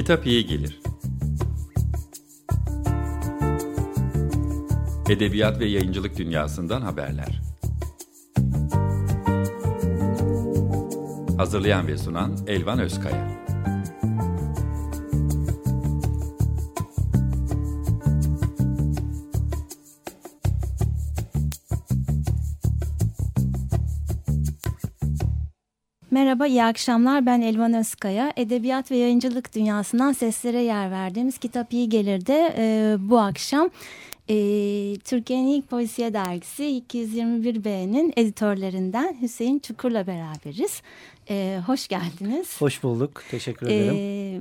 Kitap iyi gelir. Edebiyat ve yayıncılık dünyasından haberler. Hazırlayan ve sunan Elvan Özkaya. Merhaba, iyi akşamlar. Ben Elvan Özkaya. Edebiyat ve yayıncılık dünyasından seslere yer verdiğimiz Kitap İyi Gelir'de e, bu akşam e, Türkiye'nin ilk polisiye dergisi 221B'nin editörlerinden Hüseyin Çukur'la beraberiz. E, hoş geldiniz. Hoş bulduk. Teşekkür ederim. E,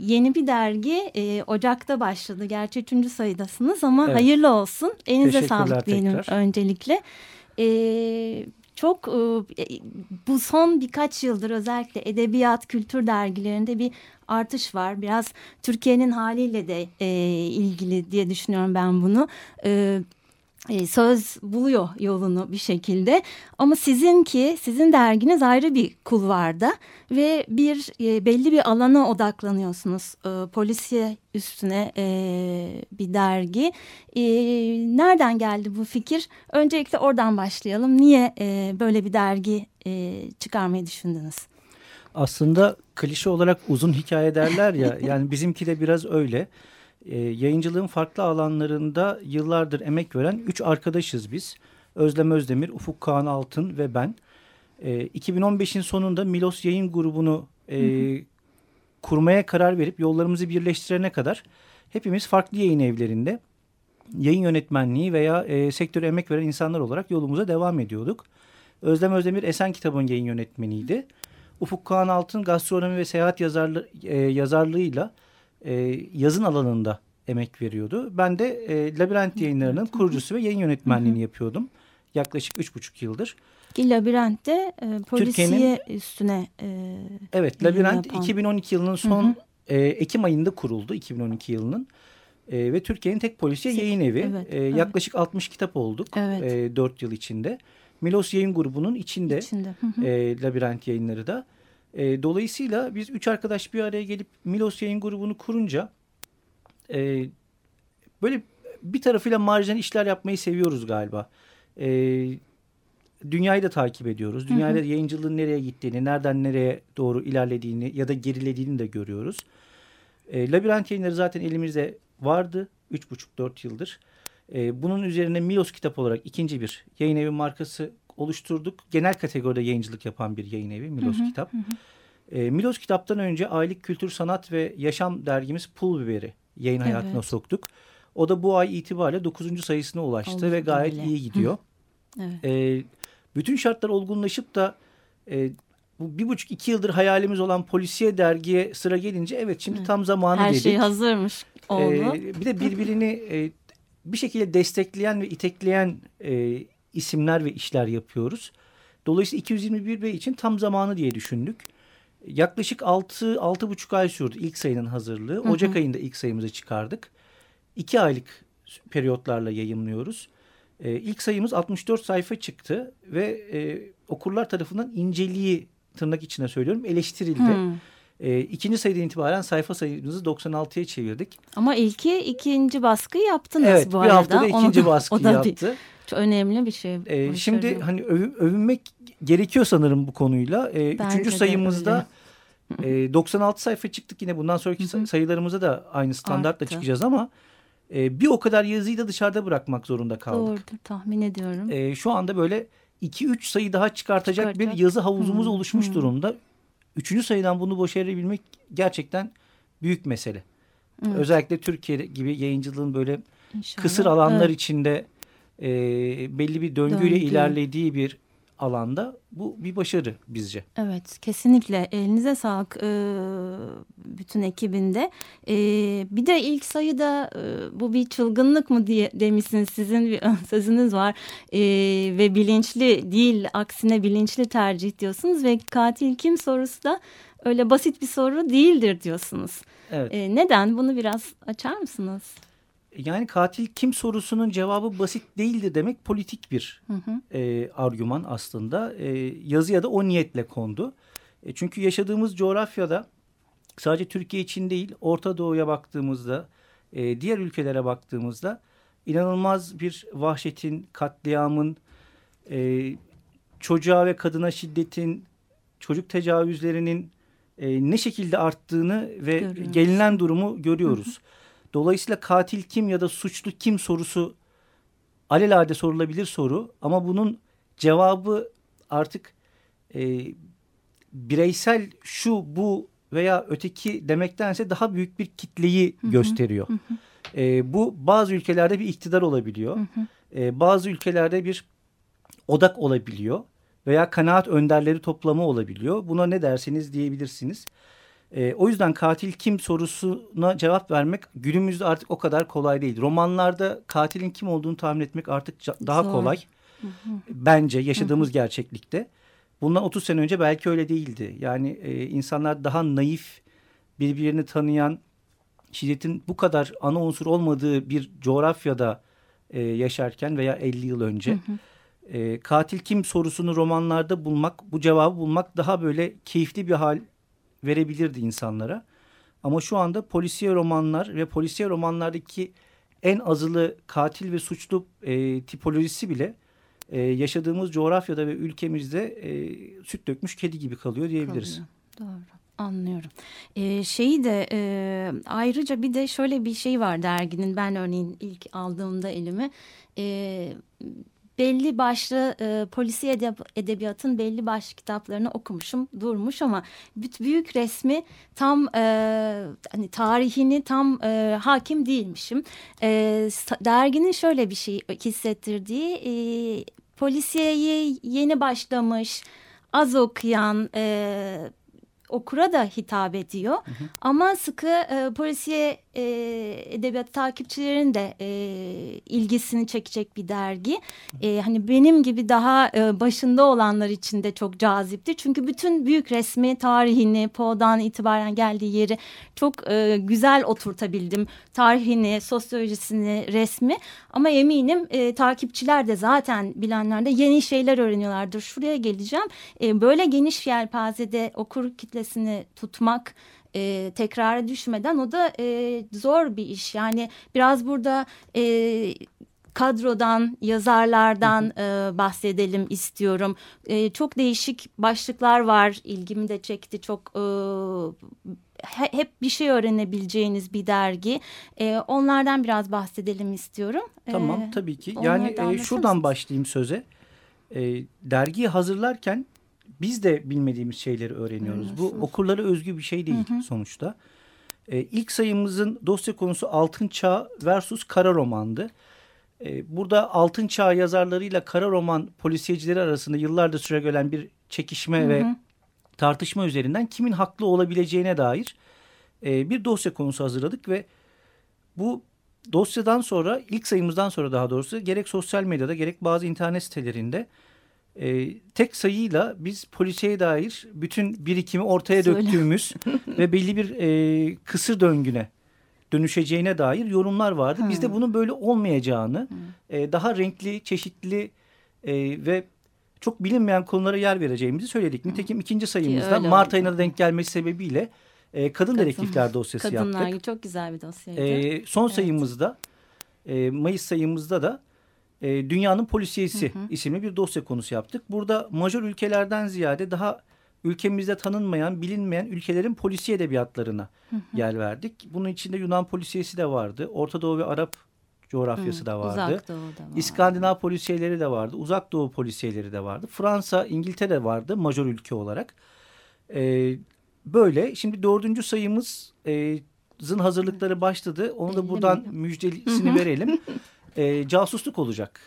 yeni bir dergi e, Ocak'ta başladı. Gerçi üçüncü sayıdasınız ama evet. hayırlı olsun. Elinize sağlık diyelim öncelikle. E, çok e, bu son birkaç yıldır özellikle edebiyat, kültür dergilerinde bir artış var. Biraz Türkiye'nin haliyle de e, ilgili diye düşünüyorum ben bunu. Söz buluyor yolunu bir şekilde. Ama sizinki, sizin derginiz ayrı bir kulvarda ve bir e, belli bir alana odaklanıyorsunuz. E, polisiye üstüne e, bir dergi. E, nereden geldi bu fikir? Öncelikle oradan başlayalım. Niye e, böyle bir dergi çıkarmayı düşündünüz? Aslında klişe olarak uzun hikaye derler ya. yani bizimki de biraz öyle e, yayıncılığın farklı alanlarında yıllardır emek veren üç arkadaşız biz. Özlem Özdemir, Ufuk Kaan Altın ve ben. E, 2015'in sonunda Milos Yayın Grubu'nu e, kurmaya karar verip yollarımızı birleştirene kadar hepimiz farklı yayın evlerinde yayın yönetmenliği veya e, sektöre emek veren insanlar olarak yolumuza devam ediyorduk. Özlem Özdemir Esen Kitab'ın yayın yönetmeniydi. Ufuk Kaan Altın gastronomi ve seyahat yazarlı, e, yazarlığıyla e, yazın alanında emek veriyordu. Ben de e, Labirent yayınlarının kurucusu ve yayın yönetmenliğini yapıyordum. Yaklaşık üç buçuk yıldır. Ki Labirent'te e, polisiye üstüne e, Evet Labirent yapan. 2012 yılının son hı hı. E, Ekim ayında kuruldu 2012 yılının. E, ve Türkiye'nin tek polisiye yayın evi. Evet, e, evet. Yaklaşık 60 kitap olduk evet. e, 4 yıl içinde. Milos Yayın Grubu'nun içinde, içinde. Hı hı. E, Labirent yayınları da. E, dolayısıyla biz üç arkadaş bir araya gelip Milos yayın grubunu kurunca e, böyle bir tarafıyla marjinal işler yapmayı seviyoruz galiba. E, dünyayı da takip ediyoruz. Dünyada hı hı. yayıncılığın nereye gittiğini, nereden nereye doğru ilerlediğini ya da gerilediğini de görüyoruz. E, Labirent yayınları zaten elimizde vardı. Üç buçuk dört yıldır. E, bunun üzerine Milos kitap olarak ikinci bir yayın evi markası oluşturduk. Genel kategoride yayıncılık yapan bir yayın evi Milos hı hı, Kitap. Hı. E, Milos Kitap'tan önce Aylık Kültür Sanat ve Yaşam dergimiz Pul Biberi yayın evet. hayatına soktuk. O da bu ay itibariyle 9. sayısına ulaştı Oldu ve gayet öyle. iyi gidiyor. Hı. Evet. E, bütün şartlar olgunlaşıp da e, bu bir buçuk iki yıldır hayalimiz olan polisiye dergiye sıra gelince evet şimdi tam zamanı Her dedik. Her şey hazırmış oldu. E, bir de birbirini e, bir şekilde destekleyen ve itekleyen e, isimler ve işler yapıyoruz. Dolayısıyla 221 B için tam zamanı diye düşündük. Yaklaşık 6 buçuk ay sürdü ilk sayının hazırlığı. Ocak hı hı. ayında ilk sayımızı çıkardık. 2 aylık periyotlarla yayımlıyoruz. Ee, ilk sayımız 64 sayfa çıktı ve e, okurlar tarafından inceliği tırnak içine söylüyorum eleştirildi. Hmm. E, ikinci sayıdan itibaren sayfa sayımızı 96'ya çevirdik. Ama ilki ikinci baskı yaptınız evet, bu arada. Evet bir haftada ikinci Onu, baskı yaptı. Bir, çok önemli bir şey. Ee, şimdi hani övün, övünmek gerekiyor sanırım bu konuyla. Ee, üçüncü sayımızda e, 96 sayfa çıktık yine bundan sonraki Hı -hı. sayılarımıza da aynı standartla Arttı. çıkacağız ama e, bir o kadar yazıyı da dışarıda bırakmak zorunda kaldık. Doğrudur tahmin ediyorum. E, şu anda böyle 2-3 sayı daha çıkartacak Çıkartacak. bir yazı havuzumuz -hı. oluşmuş -hı. durumda. Üçüncü sayıdan bunu başarabilmek gerçekten büyük mesele. Evet. Özellikle Türkiye gibi yayıncılığın böyle İnşallah. kısır alanlar evet. içinde e, belli bir döngüyle Döngü. ilerlediği bir alanda bu bir başarı bizce. Evet kesinlikle elinize sağlık e, bütün ekibinde. E, bir de ilk sayıda e, bu bir çılgınlık mı diye demişsiniz sizin bir sözünüz var e, ve bilinçli değil aksine bilinçli tercih diyorsunuz ve katil kim sorusu da öyle basit bir soru değildir diyorsunuz. Evet. E, neden bunu biraz açar mısınız? Yani katil kim sorusunun cevabı basit değildi demek politik bir hı hı. E, argüman aslında. E, yazıya da o niyetle kondu. E, çünkü yaşadığımız coğrafyada sadece Türkiye için değil Orta Doğu'ya baktığımızda e, diğer ülkelere baktığımızda inanılmaz bir vahşetin, katliamın, e, çocuğa ve kadına şiddetin, çocuk tecavüzlerinin e, ne şekilde arttığını ve Görüyoruz. gelinen durumu görüyoruz. Hı hı. Dolayısıyla katil kim ya da suçlu kim sorusu alelade sorulabilir soru ama bunun cevabı artık e, bireysel şu bu veya öteki demektense daha büyük bir kitleyi hı hı. gösteriyor. Hı hı. E, bu bazı ülkelerde bir iktidar olabiliyor. Hı hı. E, bazı ülkelerde bir odak olabiliyor veya kanaat önderleri toplamı olabiliyor. Buna ne derseniz diyebilirsiniz. E, o yüzden katil kim sorusuna cevap vermek günümüzde artık o kadar kolay değil. Romanlarda katilin kim olduğunu tahmin etmek artık daha Zor. kolay. Hı hı. Bence yaşadığımız hı hı. gerçeklikte. Bundan 30 sene önce belki öyle değildi. Yani e, insanlar daha naif, birbirini tanıyan, şiddetin bu kadar ana unsur olmadığı bir coğrafyada e, yaşarken veya 50 yıl önce... Hı hı e, katil kim sorusunu romanlarda bulmak, bu cevabı bulmak daha böyle keyifli bir hal verebilirdi insanlara. Ama şu anda polisiye romanlar ve polisiye romanlardaki en azılı katil ve suçlu e, tipolojisi bile e, yaşadığımız coğrafyada ve ülkemizde e, süt dökmüş kedi gibi kalıyor diyebiliriz. Kalıyor. Doğru. Anlıyorum. Ee, şeyi de e, ayrıca bir de şöyle bir şey var derginin ben örneğin ilk aldığımda elime e, belli başlı e, polisi edeb edebiyatın belli başlı kitaplarını okumuşum durmuş ama büyük resmi tam e, hani tarihini tam e, hakim değilmişim. E, derginin şöyle bir şey hissettirdiği e, polisiyeyi yeni başlamış az okuyan e, okura da hitap ediyor. Hı hı. Ama sıkı e, polisiye e, edebiyat takipçilerin de e, ilgisini çekecek bir dergi. E, hani benim gibi daha e, başında olanlar için de çok cazipti. Çünkü bütün büyük resmi, tarihini, Poe'dan itibaren geldiği yeri çok e, güzel oturtabildim. Tarihini, sosyolojisini, resmi. Ama eminim e, takipçiler de zaten bilenler de yeni şeyler öğreniyorlardır. Şuraya geleceğim. E, böyle geniş yelpazede okur kitlesini tutmak e, tekrara düşmeden o da e, zor bir iş. Yani biraz burada e, kadrodan, yazarlardan e, bahsedelim istiyorum. E, çok değişik başlıklar var, ilgimi de çekti. Çok e, hep bir şey öğrenebileceğiniz bir dergi. E, onlardan biraz bahsedelim istiyorum. Tamam, e, tabii ki. Yani e, şuradan başlayayım söze. E, dergiyi hazırlarken biz de bilmediğimiz şeyleri öğreniyoruz. Evet. Bu okurlara özgü bir şey değil hı hı. sonuçta. E, ilk sayımızın dosya konusu Altın Çağ versus Kara Roman'dı. E, burada Altın Çağ yazarlarıyla Kara Roman polisiyecileri arasında yıllardır süre gelen bir çekişme hı hı. ve tartışma üzerinden kimin haklı olabileceğine dair e, bir dosya konusu hazırladık ve bu dosyadan sonra ilk sayımızdan sonra daha doğrusu gerek sosyal medyada gerek bazı internet sitelerinde e, tek sayıyla biz polisiye dair bütün birikimi ortaya Söyle. döktüğümüz ve belli bir e, kısır döngüne dönüşeceğine dair yorumlar vardı. Hmm. Biz de bunun böyle olmayacağını, hmm. e, daha renkli, çeşitli e, ve çok bilinmeyen konulara yer vereceğimizi söyledik. Nitekim ikinci sayımızda Mart ayına denk gelmesi sebebiyle e, kadın, kadın dedektifler dosyası Kadınlar, yaptık. çok güzel bir dosyaydı. E, son evet. sayımızda, e, Mayıs sayımızda da e, Dünyanın Polisiyesi hı hı. isimli bir dosya konusu yaptık. Burada majör ülkelerden ziyade daha ülkemizde tanınmayan, bilinmeyen ülkelerin polisiye edebiyatlarına hı hı. yer verdik. Bunun içinde Yunan polisiyesi de vardı. Orta Doğu ve Arap coğrafyası hı, da vardı. Uzak Doğu'da var. İskandinav polisiyeleri de vardı. Uzak Doğu polisiyeleri de vardı. Fransa, İngiltere vardı majör ülke olarak. Ee, böyle. Şimdi dördüncü sayımız e, zın hazırlıkları başladı. Onu da buradan müjdelisini verelim. e, casusluk olacak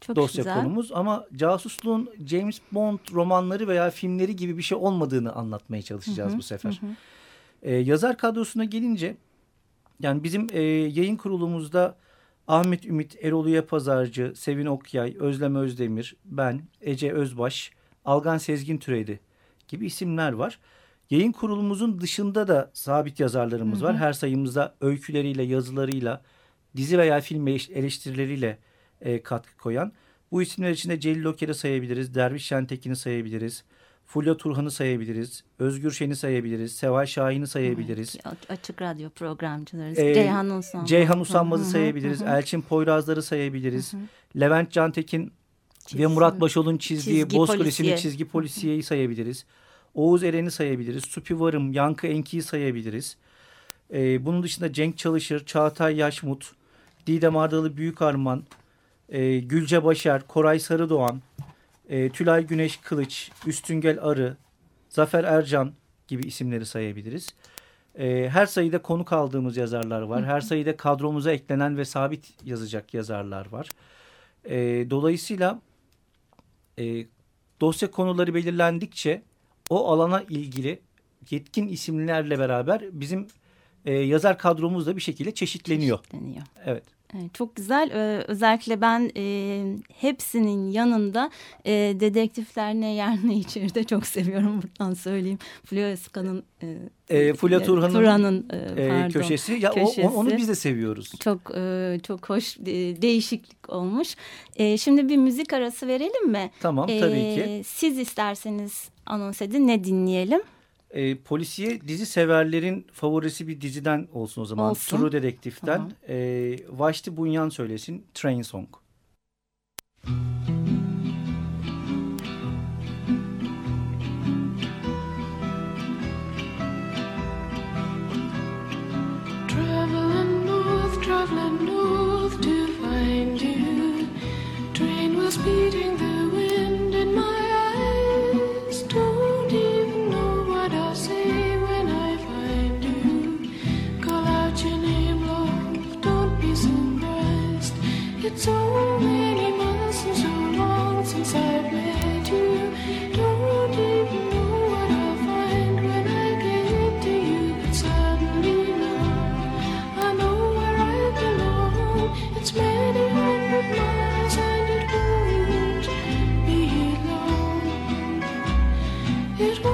Çok dosya güzel. konumuz. Ama casusluğun James Bond romanları veya filmleri gibi bir şey olmadığını anlatmaya çalışacağız hı hı, bu sefer. Hı. E, yazar kadrosuna gelince yani bizim e, yayın kurulumuzda Ahmet Ümit, Erol Pazarcı, Sevin Okyay, Özlem Özdemir, ben, Ece Özbaş, Algan Sezgin Türedi gibi isimler var. Yayın kurulumuzun dışında da sabit yazarlarımız hı hı. var. Her sayımızda öyküleriyle, yazılarıyla, dizi veya film eleştirileriyle e, katkı koyan. Bu isimler içinde Celil Oker'i sayabiliriz, Derviş Şentekin'i sayabiliriz. Fulya Turhan'ı sayabiliriz. Özgür Şen'i sayabiliriz. Seval Şahin'i sayabiliriz. Evet, açık radyo programcıları. Ee, Ceyhan Usanmaz. Ceyhan Usanmaz'ı sayabiliriz. Hı hı. Elçin Poyrazlar'ı sayabiliriz. Hı hı. Levent Cantekin Çizim. ve Murat Başol'un çizdiği çizgi Boz Kulesi'nin çizgi polisiyeyi sayabiliriz. Oğuz Eren'i sayabiliriz. Supi Varım, Yankı Enki'yi sayabiliriz. Ee, bunun dışında Cenk Çalışır, Çağatay Yaşmut, Didem Ardalı Büyük Arman, e, Gülce Başar, Koray Sarıdoğan, e, Tülay Güneş Kılıç, Üstüngel Arı, Zafer Ercan gibi isimleri sayabiliriz. E, her sayıda konuk aldığımız yazarlar var. Her sayıda kadromuza eklenen ve sabit yazacak yazarlar var. E, dolayısıyla e, dosya konuları belirlendikçe o alana ilgili yetkin isimlerle beraber bizim e, yazar kadromuz da bir şekilde çeşitleniyor. Çeşitleniyor. Evet. Çok güzel. Ee, özellikle ben e, hepsinin yanında e, dedektifler ne yer ne içeri de çok seviyorum buradan söyleyeyim. Fulya Eska'nın e, e, Fulya Turhan'ın Turhan'ın e, köşesi. Ya köşesi. O, onu biz de seviyoruz. Çok e, çok hoş e, değişiklik olmuş. E, şimdi bir müzik arası verelim mi? Tamam e, tabii ki. Siz isterseniz anons edin ne dinleyelim? E, polisiye dizi severlerin favorisi bir diziden olsun o zaman. Olsun. True Dedektif'ten. E, Vaşti Bunyan söylesin Train Song. Traveling north, traveling north to find you. Train was beating the Et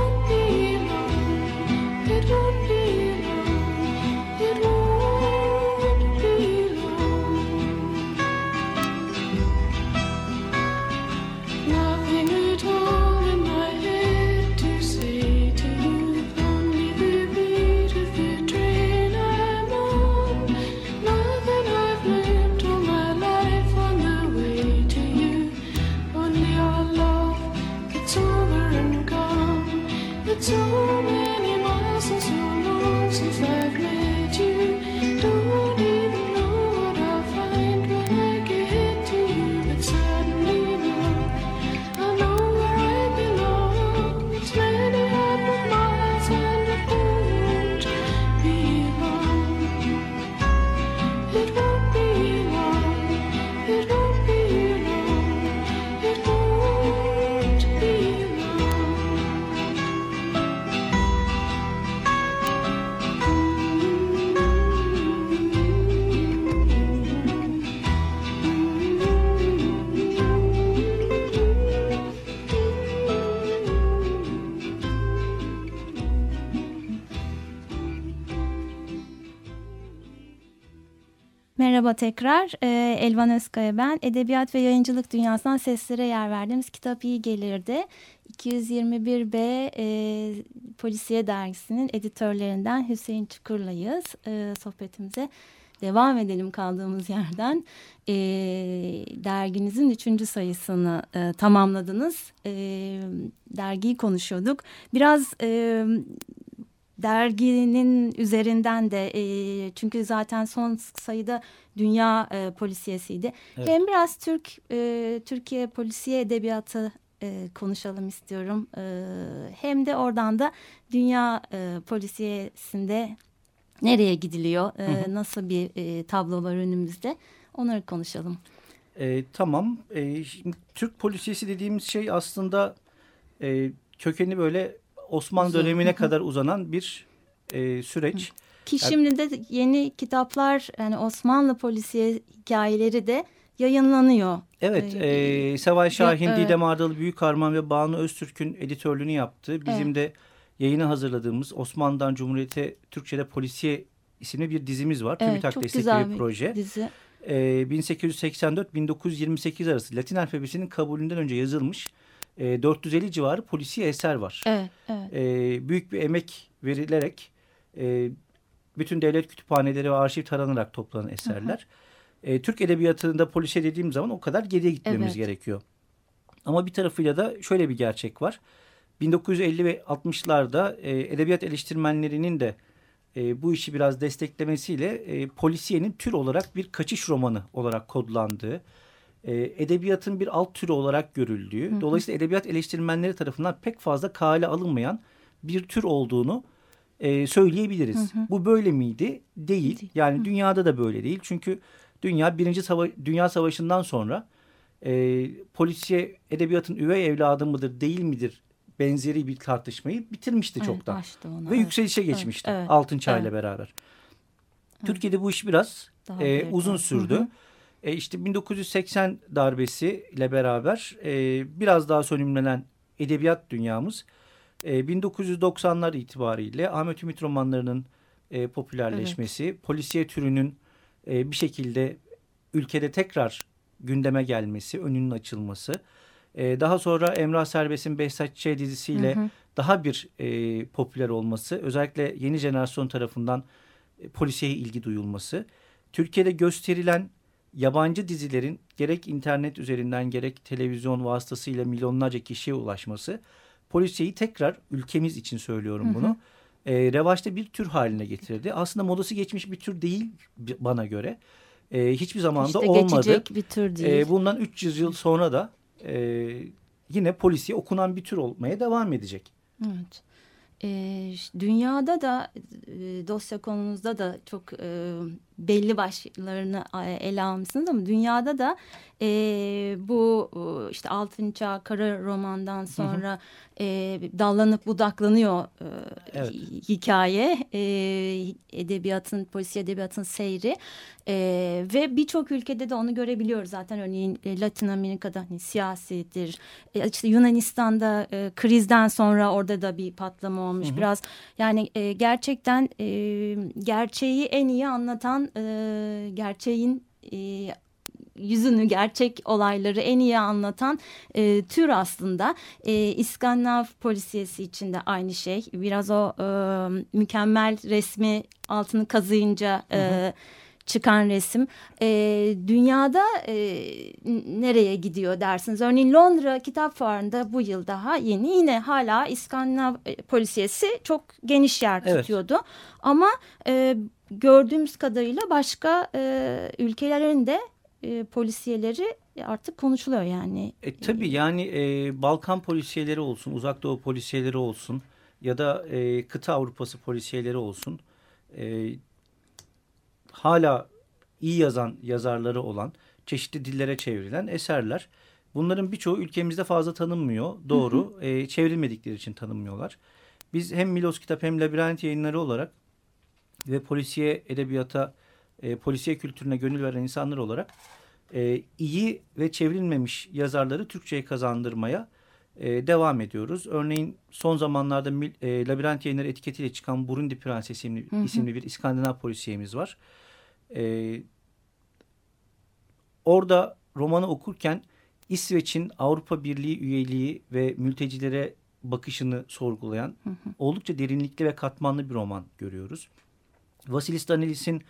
Merhaba tekrar. Ee, Elvan Özkaya ben. Edebiyat ve yayıncılık dünyasından seslere yer verdiğimiz kitap iyi gelirdi. 221B e, Polisiye Dergisi'nin editörlerinden Hüseyin Çukur'layız. E, sohbetimize devam edelim kaldığımız yerden. E, derginizin üçüncü sayısını e, tamamladınız. E, dergiyi konuşuyorduk. Biraz... E, derginin üzerinden de e, çünkü zaten son sayıda dünya e, polisiyesiydi. Evet. Hem biraz Türk e, Türkiye polisiye edebiyatı e, konuşalım istiyorum. E, hem de oradan da dünya e, polisiyesinde nereye gidiliyor, e, hı hı. nasıl bir e, tablo var önümüzde onları konuşalım. E, tamam. E, şimdi, Türk polisiyesi dediğimiz şey aslında e, kökeni böyle Osmanlı dönemine kadar uzanan bir e, süreç. Ki şimdi de yeni kitaplar yani Osmanlı polisiye hikayeleri de yayınlanıyor. Evet, ee, e, Seval Şahin, evet. Didem Ardalı Büyük Arman ve Banu Öztürk'ün editörlüğünü yaptığı bizim evet. de yayını hazırladığımız Osmanlı'dan Cumhuriyet'e Türkçe'de Polisiye isimli bir dizimiz var. Evet, TÜBİTAK destekli bir proje. Dizi. E, 1884-1928 arası Latin alfabesinin kabulünden önce yazılmış e, 450 civarı polisi eser var. Evet, evet. E, büyük bir emek verilerek e, bütün devlet kütüphaneleri ve arşiv taranarak toplanan eserler. Hı hı. E, Türk edebiyatında polisiye dediğim zaman o kadar geriye gitmemiz evet. gerekiyor. Ama bir tarafıyla da şöyle bir gerçek var. 1950 ve 60'larda e, edebiyat eleştirmenlerinin de e, bu işi biraz desteklemesiyle e, polisiyenin tür olarak bir kaçış romanı olarak kodlandığı, e, edebiyatın bir alt türü olarak görüldüğü, hı hı. dolayısıyla edebiyat eleştirmenleri tarafından pek fazla kale alınmayan bir tür olduğunu e, söyleyebiliriz. Hı hı. Bu böyle miydi? Değil. Yani hı. dünyada da böyle değil. Çünkü dünya birinci sava dünya savaşından sonra e, polisiye edebiyatın üvey evladı mıdır değil midir benzeri bir tartışmayı bitirmişti evet, çoktan. Ona, Ve evet. yükselişe geçmişti evet, Altın Çağ ile evet. beraber. Evet. Türkiye'de bu iş biraz e, uzun sürdü. Hı hı. E, işte 1980 darbesi ile beraber e, biraz daha sönümlenen edebiyat dünyamız e, 1990'lar itibariyle Ahmet Ümit romanlarının e, popülerleşmesi, evet. polisiye türünün e, bir şekilde ülkede tekrar gündeme gelmesi, önünün açılması. E, daha sonra Emrah Serbest'in Behzat Ç. dizisiyle hı hı. daha bir e, popüler olması, özellikle yeni jenerasyon tarafından e, polisiye ilgi duyulması. Türkiye'de gösterilen yabancı dizilerin gerek internet üzerinden gerek televizyon vasıtasıyla milyonlarca kişiye ulaşması polisiyeyi tekrar ülkemiz için söylüyorum bunu. Hı hı. E, revaçta bir tür haline getirdi. Aslında modası geçmiş bir tür değil bana göre. E, hiçbir zamanda işte olmadı. geçecek bir tür değil. E, bundan 300 yıl sonra da e, yine polisiye okunan bir tür olmaya devam edecek. Evet. E, dünyada da e, dosya konunuzda da çok e, belli başlarını ele almışsınız ama dünyada da e, bu işte Altın Çağ Kara Roman'dan sonra hı hı. E, dallanıp budaklanıyor e, evet. hikaye e, edebiyatın polisi edebiyatın seyri e, ve birçok ülkede de onu görebiliyoruz zaten örneğin e, Latin Amerika'da hani siyasidir e, işte Yunanistan'da e, krizden sonra orada da bir patlama olmuş hı hı. biraz yani e, gerçekten e, gerçeği en iyi anlatan e, gerçeğin e, yüzünü, gerçek olayları en iyi anlatan e, tür aslında. E, İskandinav polisiyesi için de aynı şey. Biraz o e, mükemmel resmi altını kazıyınca... E, hı hı çıkan resim e, dünyada e, nereye gidiyor dersiniz. Örneğin Londra Kitap Fuarı'nda bu yıl daha yeni yine hala İskandinav e, polisiyesi çok geniş yer tutuyordu. Evet. Ama e, gördüğümüz kadarıyla başka e, ülkelerin de e, polisiyeleri artık konuşuluyor yani. E, tabii yani e, Balkan polisiyeleri olsun, Uzak Doğu polisiyeleri olsun ya da e, kıta Avrupası polisiyeleri olsun. E, hala iyi yazan yazarları olan çeşitli dillere çevrilen eserler. Bunların birçoğu ülkemizde fazla tanınmıyor. Doğru. Hı hı. E, çevrilmedikleri için tanınmıyorlar. Biz hem Milos Kitap hem Labirent yayınları olarak ve polisiye edebiyata, e, polisiye kültürüne gönül veren insanlar olarak e, iyi ve çevrilmemiş yazarları Türkçe'ye kazandırmaya e, devam ediyoruz. Örneğin son zamanlarda e, Labirent yayınları etiketiyle çıkan Burundi Prensesi isimli, hı hı. isimli bir İskandinav polisiyemiz var. E, orada romanı okurken İsveç'in Avrupa Birliği üyeliği ve mültecilere bakışını sorgulayan hı hı. oldukça derinlikli ve katmanlı bir roman görüyoruz. Vasilis Danelis'in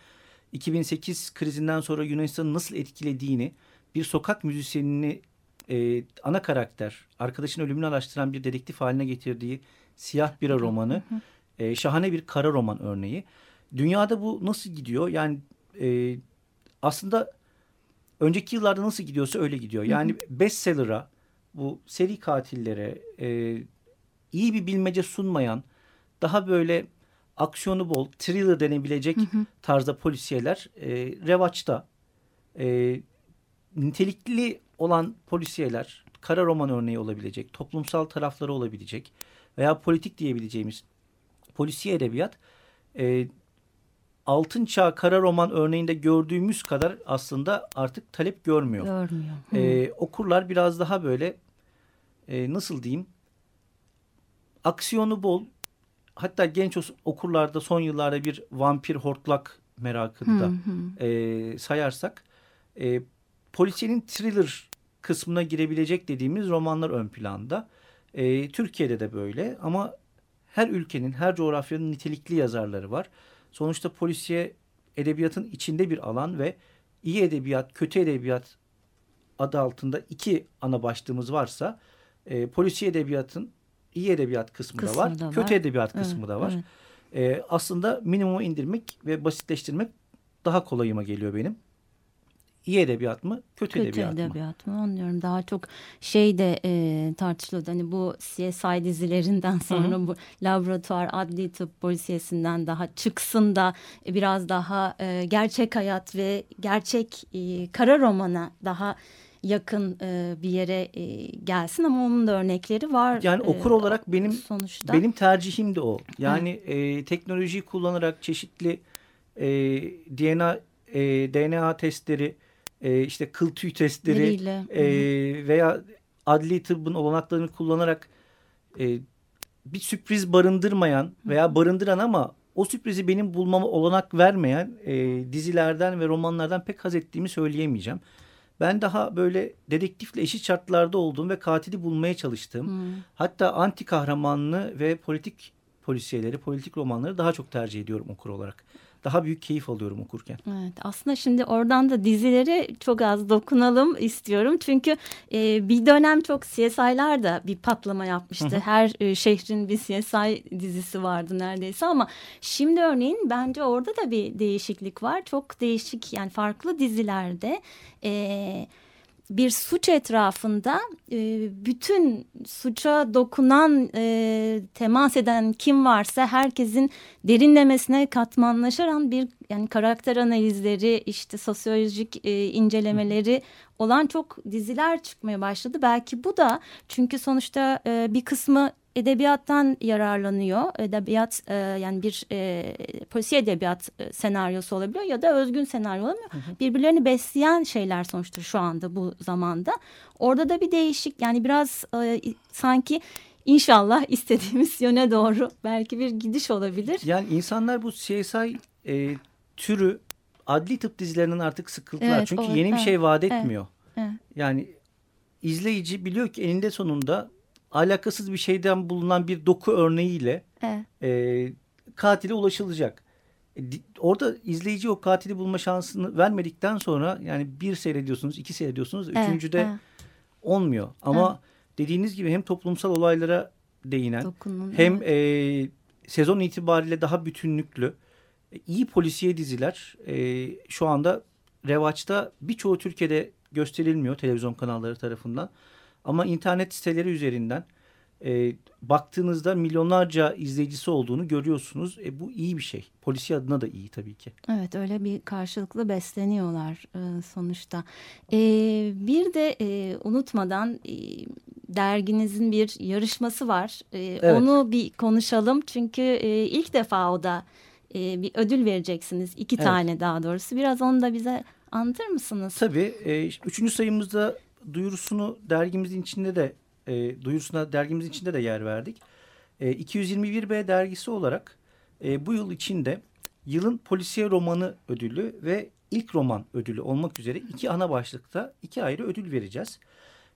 2008 krizinden sonra Yunanistan'ı nasıl etkilediğini bir sokak müzisyenini e, ana karakter, arkadaşın ölümünü araştıran bir dedektif haline getirdiği Siyah Bira romanı e, şahane bir kara roman örneği. Dünyada bu nasıl gidiyor? Yani e, aslında önceki yıllarda nasıl gidiyorsa öyle gidiyor. Yani bestseller'a, bu seri katillere e, iyi bir bilmece sunmayan, daha böyle aksiyonu bol, thriller denebilecek hı hı. tarzda polisiyeler e, revaçta. E, nitelikli olan polisiyeler, kara roman örneği olabilecek, toplumsal tarafları olabilecek veya politik diyebileceğimiz polisiye edebiyat e, Altın Çağ kara roman örneğinde gördüğümüz kadar aslında artık talep görmüyor. Görmüyor. E, okurlar biraz daha böyle e, nasıl diyeyim aksiyonu bol hatta genç okurlarda son yıllarda bir vampir hortlak merakını da e, sayarsak e, polisiyenin thriller kısmına girebilecek dediğimiz romanlar ön planda. E, Türkiye'de de böyle ama her ülkenin, her coğrafyanın nitelikli yazarları var. Sonuçta polisiye edebiyatın içinde bir alan ve iyi edebiyat, kötü edebiyat adı altında iki ana başlığımız varsa e, polisiye edebiyatın iyi edebiyat kısmı, kısmı da var, da var. kötü edebiyat kısmı evet, da var. Evet. E, aslında minimumu indirmek ve basitleştirmek daha kolayıma geliyor benim iyi edebiyat mı kötü, kötü edebiyat, edebiyat mı? mı anlıyorum daha çok şey de e, tartışılıyordu hani bu CSI dizilerinden sonra Hı -hı. bu laboratuvar adli tıp polisiyesinden daha çıksın da e, biraz daha e, gerçek hayat ve gerçek e, kara romana daha yakın e, bir yere e, gelsin ama onun da örnekleri var. Yani okur e, olarak benim sonuçta. benim tercihim de o. Yani e, teknolojiyi kullanarak çeşitli e, DNA e, DNA testleri e, işte kıl tüy testleri e, veya adli tıbbın olanaklarını kullanarak e, bir sürpriz barındırmayan veya barındıran ama o sürprizi benim bulmama olanak vermeyen e, dizilerden ve romanlardan pek haz ettiğimi söyleyemeyeceğim. Ben daha böyle dedektifle eşit şartlarda olduğum ve katili bulmaya çalıştığım hmm. hatta anti kahramanlı ve politik polisiyeleri, politik romanları daha çok tercih ediyorum okur olarak daha büyük keyif alıyorum okurken. Evet aslında şimdi oradan da dizileri çok az dokunalım istiyorum. Çünkü e, bir dönem çok CSI'lar da bir patlama yapmıştı. Hı hı. Her e, şehrin bir CSI dizisi vardı neredeyse ama şimdi örneğin bence orada da bir değişiklik var. Çok değişik yani farklı dizilerde... E, bir suç etrafında e, bütün suça dokunan e, temas eden kim varsa herkesin derinlemesine katmanlaşaran bir yani karakter analizleri işte sosyolojik e, incelemeleri olan çok diziler çıkmaya başladı. Belki bu da çünkü sonuçta e, bir kısmı edebiyattan yararlanıyor. Edebiyat e, yani bir e, polisiye edebiyat e, senaryosu olabiliyor ya da özgün senaryo olabiliyor. Hı hı. Birbirlerini besleyen şeyler sonuçta şu anda bu zamanda. Orada da bir değişik yani biraz e, sanki inşallah istediğimiz yöne doğru belki bir gidiş olabilir. Yani insanlar bu CSI e, türü adli tıp dizilerinden artık sıkıldılar. Evet, Çünkü o, yeni evet, bir şey vaat etmiyor. Evet, evet. Yani izleyici biliyor ki eninde sonunda alakasız bir şeyden bulunan bir doku örneğiyle evet. e, katile ulaşılacak. E, orada izleyici o katili bulma şansını vermedikten sonra yani bir seyrediyorsunuz, iki seyrediyorsunuz, evet, üçüncüde evet. olmuyor. Ama evet. dediğiniz gibi hem toplumsal olaylara değinen Dokunun, hem evet. e, sezon itibariyle daha bütünlüklü e, iyi polisiye diziler e, şu anda revaçta birçoğu Türkiye'de gösterilmiyor televizyon kanalları tarafından. Ama internet siteleri üzerinden e, baktığınızda milyonlarca izleyicisi olduğunu görüyorsunuz. E, bu iyi bir şey. Polisi adına da iyi tabii ki. Evet öyle bir karşılıklı besleniyorlar e, sonuçta. E, bir de e, unutmadan e, derginizin bir yarışması var. E, evet. Onu bir konuşalım. Çünkü e, ilk defa o da e, bir ödül vereceksiniz. İki evet. tane daha doğrusu. Biraz onu da bize anlatır mısınız? Tabii. E, üçüncü sayımızda duyurusunu dergimizin içinde de e, duyurusuna dergimizin içinde de yer verdik. E, 221B dergisi olarak e, bu yıl içinde yılın polisiye romanı ödülü ve ilk roman ödülü olmak üzere iki ana başlıkta iki ayrı ödül vereceğiz.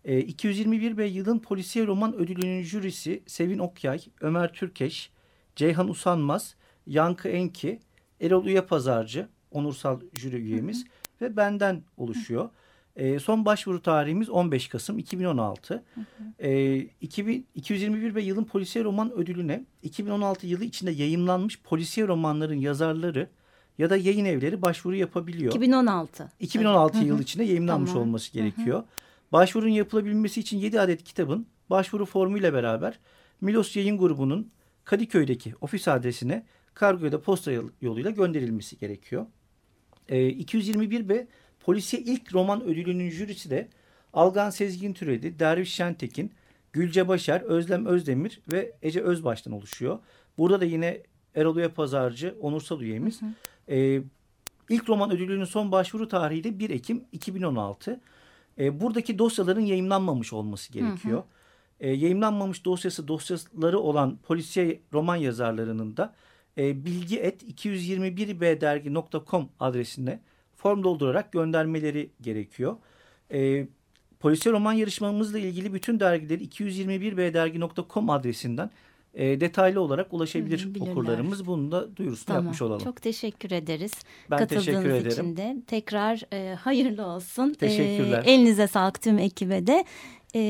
E, 221B yılın polisiye roman ödülünün jürisi Sevin Okyay, Ömer Türkeş, Ceyhan Usanmaz, Yankı Enki, Erol Uyapazarcı, onursal jüri üyemiz hı hı. ve benden oluşuyor. Hı. E, son başvuru tarihimiz 15 Kasım 2016. Hı hı. E, 2000, 221 ve yılın polisiye roman ödülüne 2016 yılı içinde yayımlanmış polisiye romanların yazarları ya da yayın evleri başvuru yapabiliyor. 2016. 2016 evet. yıl içinde yayımlanmış tamam. olması gerekiyor. Hı hı. Başvurun yapılabilmesi için 7 adet kitabın başvuru formuyla beraber Milos Yayın Grubu'nun Kadıköy'deki ofis adresine kargo ya da posta yoluyla gönderilmesi gerekiyor. E, 221 ve Polisiye ilk roman ödülünün jürisi de Algan Sezgin Türedi, Derviş Şentekin, Gülce Başar, Özlem Özdemir ve Ece Özbaş'tan oluşuyor. Burada da yine Erol Uya Pazarcı, onursal üyemiz. Hı hı. Ee, ilk roman ödülünün son başvuru tarihi de 1 Ekim 2016. Ee, buradaki dosyaların yayınlanmamış olması gerekiyor. Hı hı. Ee, yayınlanmamış dosyası dosyaları olan polisiye roman yazarlarının da e, bilgi et 221bdergi.com adresine form doldurarak göndermeleri gerekiyor. E, polisiye roman yarışmamızla ilgili bütün dergileri 221bdergi.com adresinden e, detaylı olarak ulaşabilir Bilirler. okurlarımız. Bunu da duyurusunu tamam. yapmış olalım. Çok teşekkür ederiz. Ben Katıldığınız teşekkür ederim. için de. Tekrar e, hayırlı olsun. Teşekkürler. E, elinize sağlık tüm ekibe de. E,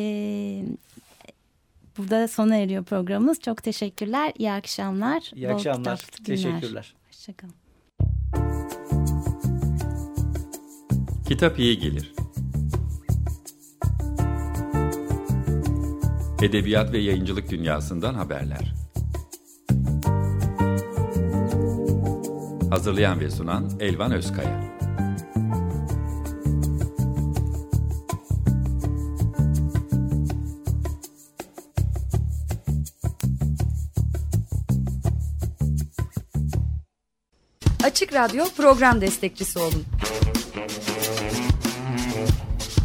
burada sona eriyor programımız. Çok teşekkürler. İyi akşamlar. İyi Bol akşamlar. Teşekkürler. Hoşçakalın. Kitap iyi gelir. Edebiyat ve yayıncılık dünyasından haberler. Hazırlayan ve sunan Elvan Özkaya. Açık Radyo program destekçisi olun